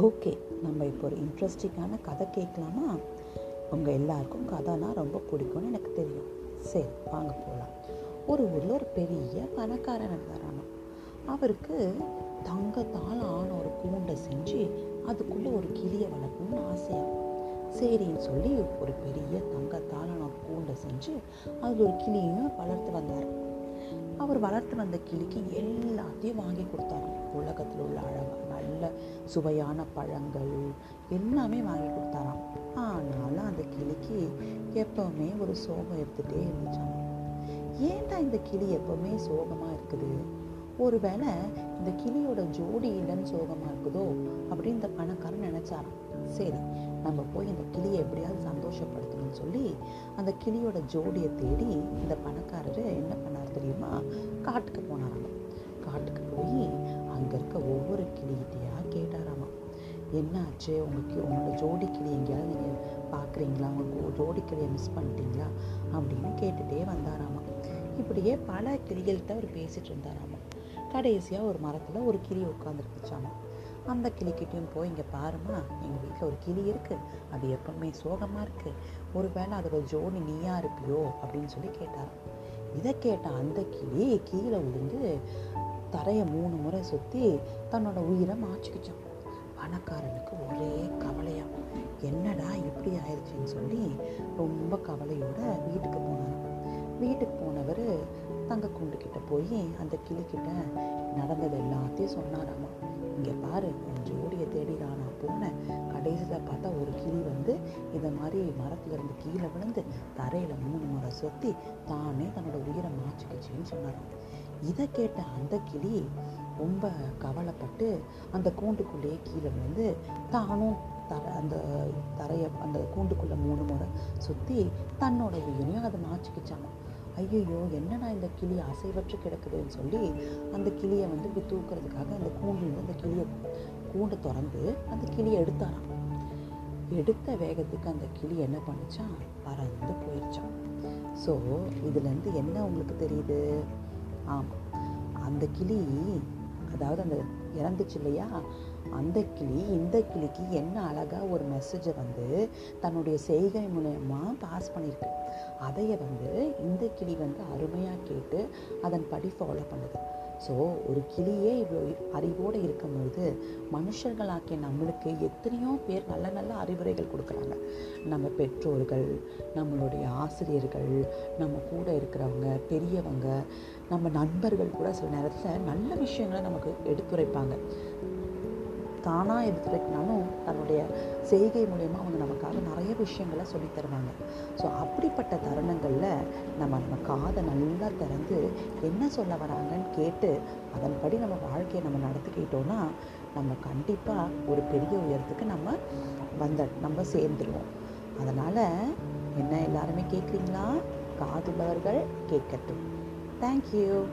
Okay நம்ம இப்போ ஒரு இன்ட்ரெஸ்டிங்கான கதை கேட்கலாமா? உங்கள் எல்லாருக்கும் கதைனா ரொம்ப பிடிக்கும்னு எனக்கு தெரியும். சரி வாங்க போகலாம் ஒரு ஊரில் ஒரு பெரிய பணக்காரன் இருந்தாராமா? அவருக்கு தங்கத்தால் ஆன ஒரு கூண்டை செஞ்சு அதுக்குள்ளே ஒரு கிளியை வளர்க்கணும்னு ஆசையாக சரின்னு சொல்லி ஒரு பெரிய தங்கத்தால் ஆன ஒரு கூண்டை செஞ்சு அதில் ஒரு கிளியும் வளர்த்து வந்தார். அவர் வளர்த்து வந்த கிளிக்கு எல்லாத்தையும் வாங்கி கொடுத்தாராம். உலகத்தில் உள்ள அழகாக நல்ல சுவையான பழங்கள் எல்லாமே வாங்கி கொடுத்தாராம். ஆனாலும் அந்த கிளிக்கு எப்பவுமே ஒரு சோகம் எடுத்துகிட்டே இருந்துச்சாம். ஏன்டா இந்த கிளி எப்பவுமே சோகமாக இருக்குது? ஒருவேளை இந்த கிளியோட ஜோடி இல்லைன்னு சோகமாக இருக்குதோ அப்படின்னு இந்த பணக்காரன் நினச்சாராம். சரி நம்ம போய் இந்த கிளியை எப்படியாவது சந்தோஷப்படுத்தணும்னு சொல்லி அந்த கிளியோட ஜோடியை தேடி இந்த பணக்காரர் என்ன பண்ணார் தெரியுமா? காட்டுக்கு போனாராம். காட்டுக்கு போய் அங்கே இருக்க ஒவ்வொரு கிளிகிட்டையா என்னாச்சு? உங்களுக்கு உங்களோட ஜோடி கிளி எங்கேயாவது நீங்கள் பார்க்குறீங்களா? உங்களுக்கு ஜோடி கிளியை மிஸ் பண்ணிட்டீங்களா? அப்படின்னு கேட்டுகிட்டே வந்தாராமா. இப்படியே பல கிளிகள்கிட்ட அவர் பேசிகிட்டு இருந்தாராமா. கடைசியாக ஒரு மரத்தில் ஒரு கிளி உட்காந்துருக்குச்சாமா அந்த கிளிக்கிட்டையும் போய் இங்கே பாருமா எங்கள் வீட்டில் ஒரு கிளி இருக்குது அது எப்பவுமே சோகமாக இருக்குது ஒருவேளை அதோட ஜோடி நீயா இருப்பியோ? அப்படின்னு சொல்லி கேட்டாராம். இதை கேட்ட அந்த கிளி கீழே விழுந்து தரையை மூணு முறை சுற்றி தன்னோட உயிரை மாச்சிக்கிச்சான் பணக்காரனுக்கு ஒரே கவலையாக என்னடா இப்படி ஆயிடுச்சுன்னு சொல்லி ரொம்ப கவலையோட வீட்டுக்கு போனார். வீட்டுக்கு போனவர் தங்க கூண்டு கிட்ட போய் அந்த கிளிக்கிட்ட நடந்தது எல்லாத்தையும் சொன்னாராமா. இங்கே பாரு உன் ஜோடியை தேடி நான் நான் போனேன். கடைசியில் பார்த்தா ஒரு கிளி வந்து இதை மாதிரி மரத்துலேருந்து கீழே விழுந்து தரையில் மூணு முறை சொத்தி தானே தன்னோட உயிரை மாச்சிக்கிச்சின்னு சொன்னாராம். இதை கேட்ட அந்த கிளி ரொம்ப கவலைப்பட்டு அந்த கூண்டுக்குள்ளேயே கீழே விழுந்து தானும் தர அந்த தரையை அந்த கூண்டுக்குள்ளே மூணு முறை சுற்றி தன்னோட உயிரையும் அதை மாச்சிக்கிச்சாங்க ஐயோ என்னடா இந்த கிளி அசைவற்று கிடக்குதுன்னு சொல்லி அந்த கிளியை வந்து இப்படி தூக்குறதுக்காக அந்த கூண்டுலேருந்து அந்த கிளியை கூண்டை திறந்து அந்த கிளியை எடுத்தாராம். எடுத்த வேகத்துக்கு அந்த கிளி என்ன பண்ணிச்சா? பறந்து போயிடுச்சான் ஸோ இதுலேருந்து என்ன உங்களுக்கு தெரியுது? ஆமாம் அந்த கிளி அதாவது அந்த இறந்துச்சு இல்லையா? அந்த கிளி இந்த கிளிக்கு என்ன அழகாக ஒரு மெசேஜை வந்து தன்னுடைய செய்கை மூலயமா பாஸ் பண்ணியிருக்கு அதையே வந்து இந்த கிளி வந்து அருமையாக கேட்டு அதன்படி ஃபாலோ பண்ணுது. ஸோ ஒரு கிளியே இவ்வளோ அறிவோடு இருக்கும்பொழுது மனுஷர்களாக்கிய நம்மளுக்கு எத்தனையோ பேர் நல்ல நல்ல அறிவுரைகள் கொடுக்குறாங்க. நம்ம பெற்றோர்கள் நம்மளுடைய ஆசிரியர்கள் நம்ம கூட இருக்கிறவங்க பெரியவங்க நம்ம நண்பர்கள் கூட சில நேரத்தில் நல்ல விஷயங்களை நமக்கு எடுத்துரைப்பாங்க. தானாக எடுத்துரைக்கினாலும் தன்னுடைய செய்கை மூலயமா அவங்க நமக்காக நிறைய விஷயங்களை சொல்லித் தருவாங்க. ஸோ அப்படிப்பட்ட தருணங்களில் நம்ம நம்ம காதை நல்லா திறந்து என்ன சொல்ல வராங்கன்னு கேட்டு அதன்படி நம்ம வாழ்க்கையை நம்ம நடத்திக்கிட்டோன்னா நம்ம கண்டிப்பாக ஒரு பெரிய உயரத்துக்கு நம்ம வந்த நம்ம சேர்ந்துருவோம். அதனால் என்ன எல்லாருமே கேட்குறீங்களா? காதுள்ளவர்கள் கேட்கட்டும். Thank you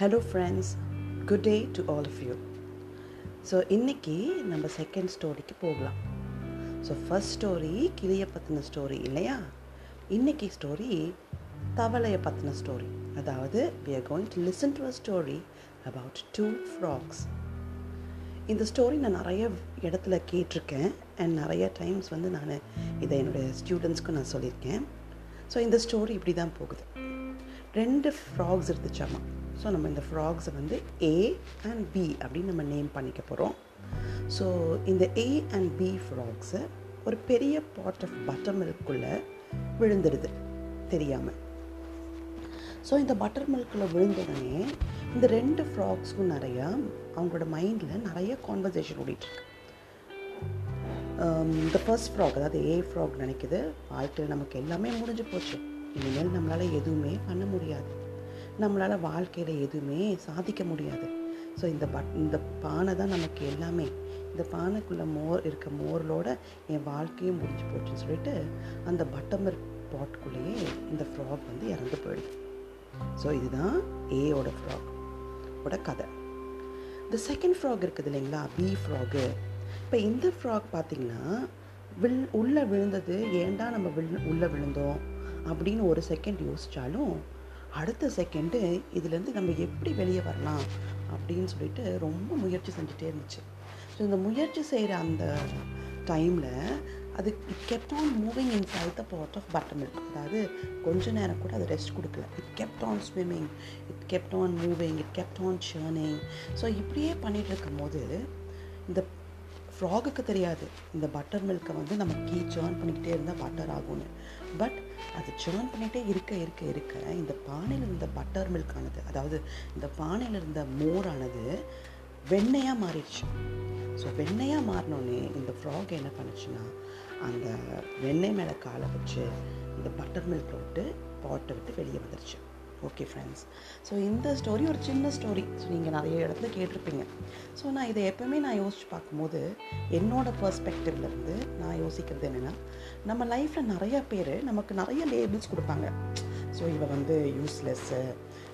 hello friends good day to all of you so இன்றைக்கி நம்ம செகண்ட் ஸ்டோரிக்கு போகலாம். ஸோ ஃபஸ்ட் ஸ்டோரி கிளியை பற்றின ஸ்டோரி இல்லையா? இன்றைக்கி ஸ்டோரி தவளையை பற்றின ஸ்டோரி அதாவது we are going to listen to a story about two frogs இந்த ஸ்டோரி நான் நிறைய இடத்துல கேட்டிருக்கேன். அண்ட் நிறைய டைம்ஸ் வந்து நான் இதை என்னுடைய ஸ்டூடெண்ட்ஸ்க்கும் நான் சொல்லியிருக்கேன். ஸோ இந்த ஸ்டோரி இப்படி தான் போகுது. ரெண்டு ஃப்ராக்ஸ் இருந்துச்சாமா? ஸோ நம்ம இந்த ஃப்ராக்ஸை வந்து ஏ அண்ட் பி அப்படின்னு நம்ம நேம் பண்ணிக்க போகிறோம் ஸோ இந்த ஏ அண்ட் பி ஃப்ராக்ஸை ஒரு பெரிய பாட் ஆஃப் பட்டர் மில்க்குள்ளே விழுந்துடுது தெரியாமல் ஸோ இந்த பட்டர் மில்கில் விழுந்தோடனே இந்த ரெண்டு ஃப்ராக்ஸுக்கும் நிறையா அவங்களோட மைண்டில் நிறைய கான்வர்சேஷன் ஓடிட்டுருக்கு இந்த ஃபர்ஸ்ட் ஃப்ராக் அதாவது ஏ ஃப்ராக் நினைக்குது. வாழ்க்கையில் நமக்கு எல்லாமே முடிஞ்சு போச்சு. இனிமேல் நம்மளால் எதுவுமே பண்ண முடியாது. நம்மளால் வாழ்க்கையில் எதுவுமே சாதிக்க முடியாது. ஸோ இந்த பட் இந்த பானை தான் நமக்கு எல்லாமே. இந்த பானைக்குள்ளே மோர் இருக்க மோர்களோட என் வாழ்க்கையும் முடிஞ்சு போச்சுன்னு சொல்லிட்டு அந்த பட்டமர் பாட்டுக்குள்ளேயே இந்த ஃப்ராக் வந்து இறந்து போயிடுது. ஸோ இதுதான் ஏயோட ஃப்ராக் ஓட கதை. இந்த செகண்ட் ஃப்ராக் இருக்குது இல்லைங்களா? பி ஃப்ராகு இப்போ இந்த ஃப்ராக் பார்த்தீங்கன்னா வில் உள்ளே விழுந்தது ஏன்டா நம்ம வில் உள்ளே விழுந்தோம் அப்படின்னு ஒரு செகண்ட் யோசித்தாலும் அடுத்த செகண்டு இதுலேருந்து நம்ம எப்படி வெளியே வரலாம் அப்படின்னு சொல்லிட்டு ரொம்ப முயற்சி செஞ்சுட்டே இருந்துச்சு. ஸோ இந்த முயற்சி செய்கிற அந்த டைமில் அது it kept on moving inside the pot of buttermilk அதாவது கொஞ்ச நேரம் கூட அது ரெஸ்ட் கொடுக்கல. It kept on swimming it kept on moving it kept on churning so இப்படியே பண்ணிகிட்டு இருக்கும் போது இந்த ஃப்ராகுக்கு தெரியாது. இந்த பட்டர் மில்க்கை வந்து நம்ம கீ சேர்ன் பண்ணிக்கிட்டே இருந்தால் பட்டர் ஆகும்னு. பட் அது சேர்ன் பண்ணிகிட்டே இருக்க இருக்க இருக்க இந்த பானையில் இருந்த பட்டர் மில்க் ஆனது அதாவது இந்த பானையில் இருந்த மோரானது வெண்ணையாக மாறிடுச்சு. ஸோ வெண்ணையாக மாறினோடனே இந்த ஃப்ராக் என்ன பண்ணுச்சுன்னா அந்த வெண்ணெய் மேலே காலை வச்சு இந்த பட்டர் மில்க்கை விட்டு பாட்டை விட்டு வெளியே வந்துருச்சு. ஓகே ஃப்ரெண்ட்ஸ் ஸோ இந்த ஸ்டோரி ஒரு சின்ன ஸ்டோரி ஸோ நீங்கள் நிறைய இடத்துல கேட்டிருப்பீங்க. ஸோ நான் இதை எப்போவுமே நான் யோசித்து பார்க்கும்போது என்னோடய பர்ஸ்பெக்டிவ்லேருந்து நான் யோசிக்கிறது என்னென்னா நம்ம லைஃப்பில் நிறையா பேர் நமக்கு நிறைய லேபிள்ஸ் கொடுப்பாங்க. ஸோ இவ வந்து யூஸ்லெஸ்ஸு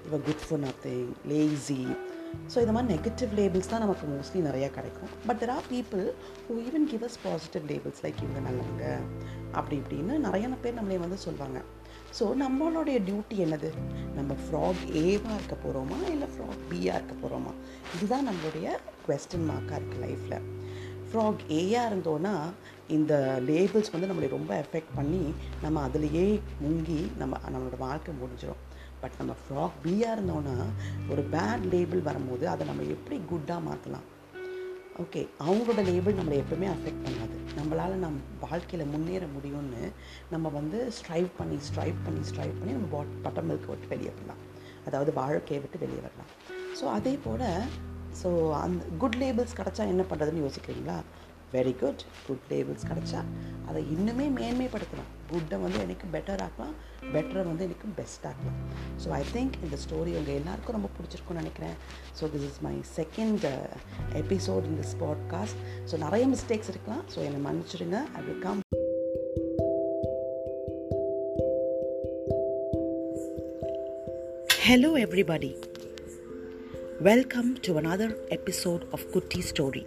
இவ good for nothing lazy so இந்த மாதிரி நெகட்டிவ் லேபிள்ஸ் தான் நமக்கு மோஸ்ட்லி நிறையா கிடைக்கும். But there are people who even give us positive labels like இவங்க நல்லவங்க அப்படி இப்படின்னு நிறைய பேர் நம்மளே வந்து சொல்லுவாங்க ஸோ நம்மளுடைய டியூட்டி என்னது? நம்ம ஃப்ராக் ஏவாக இருக்க போகிறோமா இல்லை ஃப்ராக் பியாக இருக்க போகிறோமா இதுதான் நம்மளுடைய கொஸ்டின் மார்க்காக இருக்குது லைஃப்பில் ஃப்ராக் ஏயாக இருந்தோன்னா இந்த லேபிள்ஸ் வந்து நம்மளை ரொம்ப எஃபெக்ட் பண்ணி நம்ம அதிலேயே முங்கி நம்ம நம்மளோட வாழ்க்கை முடிஞ்சிடும் பட் நம்ம ஃப்ராக் பியாக இருந்தோன்னா ஒரு பேட் லேபிள் வரும்போது அதை நம்ம எப்படி குட்டாக மாற்றலாம் ஓகே அவங்களோட லேபிள் நம்மளை எப்பவுமே அஃபெக்ட் பண்ணாது. நம்மளால் நம் வாழ்க்கையில் முன்னேற முடியும்னு நம்ம வந்து ஸ்ட்ரைவ் பண்ணி ஸ்ட்ரைவ் பண்ணி ஸ்ட்ரைவ் பண்ணி நம்ம பாட் பட்டம் மில்க் விட்டு வெளியே வரலாம் அதாவது வாழ்க்கையை விட்டு வெளியே வரலாம். ஸோ அதே போல் ஸோ அந்த குட் லேபிள்ஸ் கிடச்சா என்ன பண்ணுறதுன்னு யோசிக்கிறீங்களா? வெரி குட் குட் லேபிள்ஸ் கிடச்சா அதை இன்னுமே மேன்மைப்படுத்தலாம். குட்டை வந்து எனக்கு பெட்டர் ஆக்கலாம். பெட்டரை வந்து எனக்கு பெஸ்ட் ஆக்கலாம். ஸோ ஐ திங்க் இந்த ஸ்டோரி உங்கள் எல்லாருக்கும் ரொம்ப பிடிச்சிருக்கும்னு நினைக்கிறேன். So this is my second episode in this podcast so நிறைய மிஸ்டேக்ஸ் இருக்கலாம். ஸோ என்னை மன்னிச்சிடுங்க. I will come hello everybody welcome to another episode of குட்டி story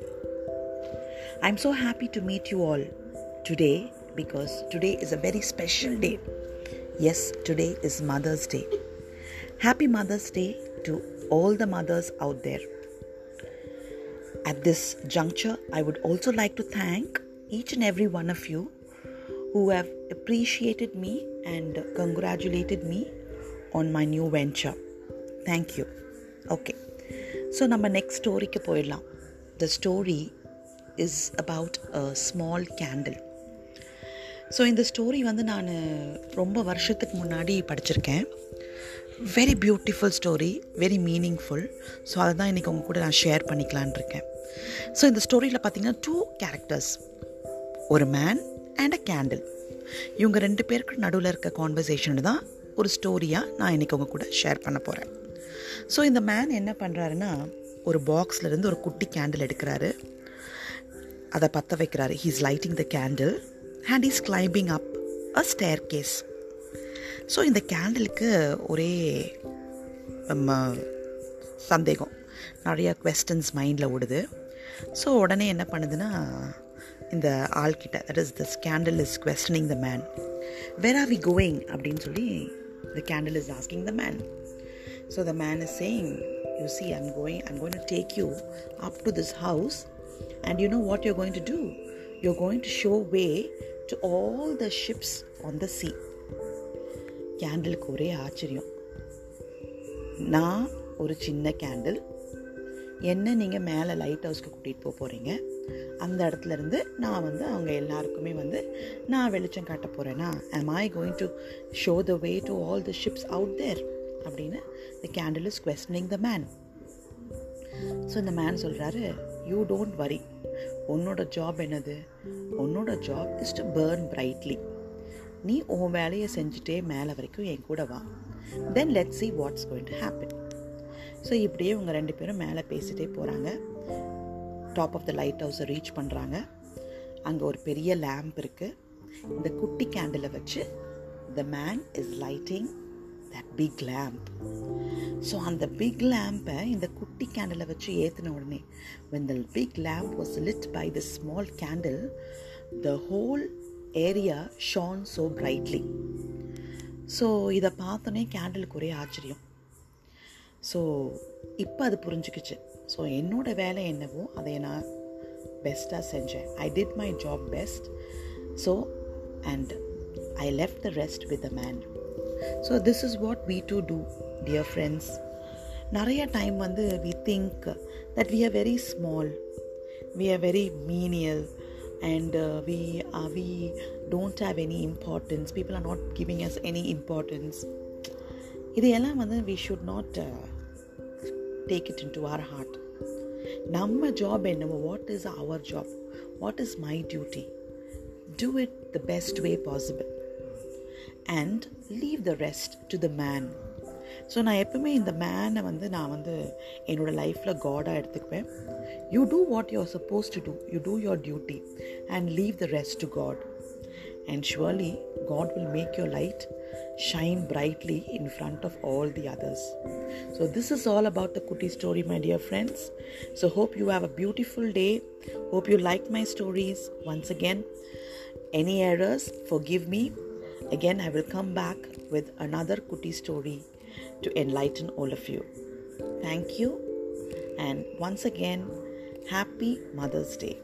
I'm so happy to meet you all today because today is a very special day. Yes, today is Mother's Day. Happy Mother's Day to all the mothers out there. At this juncture, I would also like to thank each and every one of you who have appreciated me and congratulated me on my new venture. Thank you. Okay. So நம்ம next ஸ்டோரிக்கு போயிடலாம் the story is about a small candle so இந்த story வந்து நான் ரொம்ப வருஷத்துக்கு முன்னாடி படிச்சிருக்கேன். Very beautiful story very meaningful so அதை தான் இன்றைக்கி உங்கள் கூட நான் ஷேர் பண்ணிக்கலான் இருக்கேன். ஸோ இந்த ஸ்டோரியில் பார்த்தீங்கன்னா டூ கேரக்டர்ஸ் ஒரு மேன் அண்ட் அ கேண்டில் இவங்க ரெண்டு பேருக்கு நடுவில் இருக்க கான்வர்சேஷன் தான் ஒரு ஸ்டோரியாக நான் இன்றைக்கி உங்கள் கூட ஷேர் பண்ண போகிறேன் ஸோ இந்த மேன் என்ன பண்ணுறாருன்னா ஒரு பாக்ஸ்லேருந்து ஒரு குட்டி கேண்டில் எடுக்கிறாரு. அதை பற்ற வைக்கிறாரு. He's lighting the candle and is climbing up a staircase so இந்த கேண்டிலுக்கு ஒரே சந்தேகம். நிறையா கொஸ்டின்ஸ் மைண்டில் ஓடுது. ஸோ உடனே என்ன பண்ணுதுன்னா இந்த ஆள்கிட்ட that is the candle is questioning the man where are we going அப்படின்னு சொல்லி the candle is asking the man so the man is saying you see I'm going I'm going to take you up to this house and you know what you're going to do? You're going to show way to all the ships on the sea. கேண்டிலுக்கு ஒரே ஆச்சரியம் நான் ஒரு சின்ன candle என்ன நீங்கள் மேலே light ஹவுஸ்க்கு கூட்டிகிட்டு போக போகிறீங்க அந்த இடத்துல இருந்து நான் வந்து அவங்க எல்லாருக்குமே வந்து நான் வெளிச்சம் காட்ட போகிறேன்னா am I going to show the way to all the ships out there அப்படின்னு the candle is questioning the man so இந்த மேன் சொல்கிறாரு யூ டோன்ட் வரி உன்னோட ஜாப் என்னது? உன்னோட job is to burn brightly நீ உன் வேலையை செஞ்சுட்டே மேலே வரைக்கும் என் கூட வா. Then let see what's going to happen so இப்படியே இவங்க ரெண்டு பேரும் மேலே பேசிகிட்டே போகிறாங்க டாப் ஆஃப் த லைட் ஹவுஸை ரீச் பண்ணுறாங்க அங்கே ஒரு பெரிய லேம்ப் இருக்குது இந்த குட்டி கேண்டிலை வச்சு the man is lighting that big lamp so அந்த பிக் லேம்பை இந்த குட்டி கேண்டிலை வச்சு ஏற்றின உடனே when the big lamp was lit by the small candle the whole area shone so brightly so இதை பார்த்தோன்னே கேண்டிலுக்கு ஒரே ஆச்சரியம். ஸோ இப்போ அது புரிஞ்சுக்கிச்சு. ஸோ என்னோடய வேலை என்னவோ அதை நான் பெஸ்ட்டாக செஞ்சேன். I did my job best so and I left the rest with the man so this is what we do do dear friends நிறைய டைம் வந்து we think that we are very small we are very menial and uh, we uh, we don't have any importance people are not giving us any importance இதையெல்லாம் வந்து we should not uh, take it into our heart நம்ம job என்னவோ what is our job what is my duty do it the best way possible And leave the rest to the man so நான் எப்பவுமே இந்த மேனை வந்து நான் வந்து என்னோடய லைஃப்பில் காடாக எடுத்துக்குவேன் you do what you are suppose to do you do your duty and leave the rest to God and surely God will make your light shine brightly in front of all the others. So, this is all about the Kuti story, my dear friends. So, hope you have a beautiful day. Hope you like my stories. Once again, any errors, forgive me. Again, I will come back with another Kuti story to enlighten all of you. Thank you. And once again, happy Mother's Day.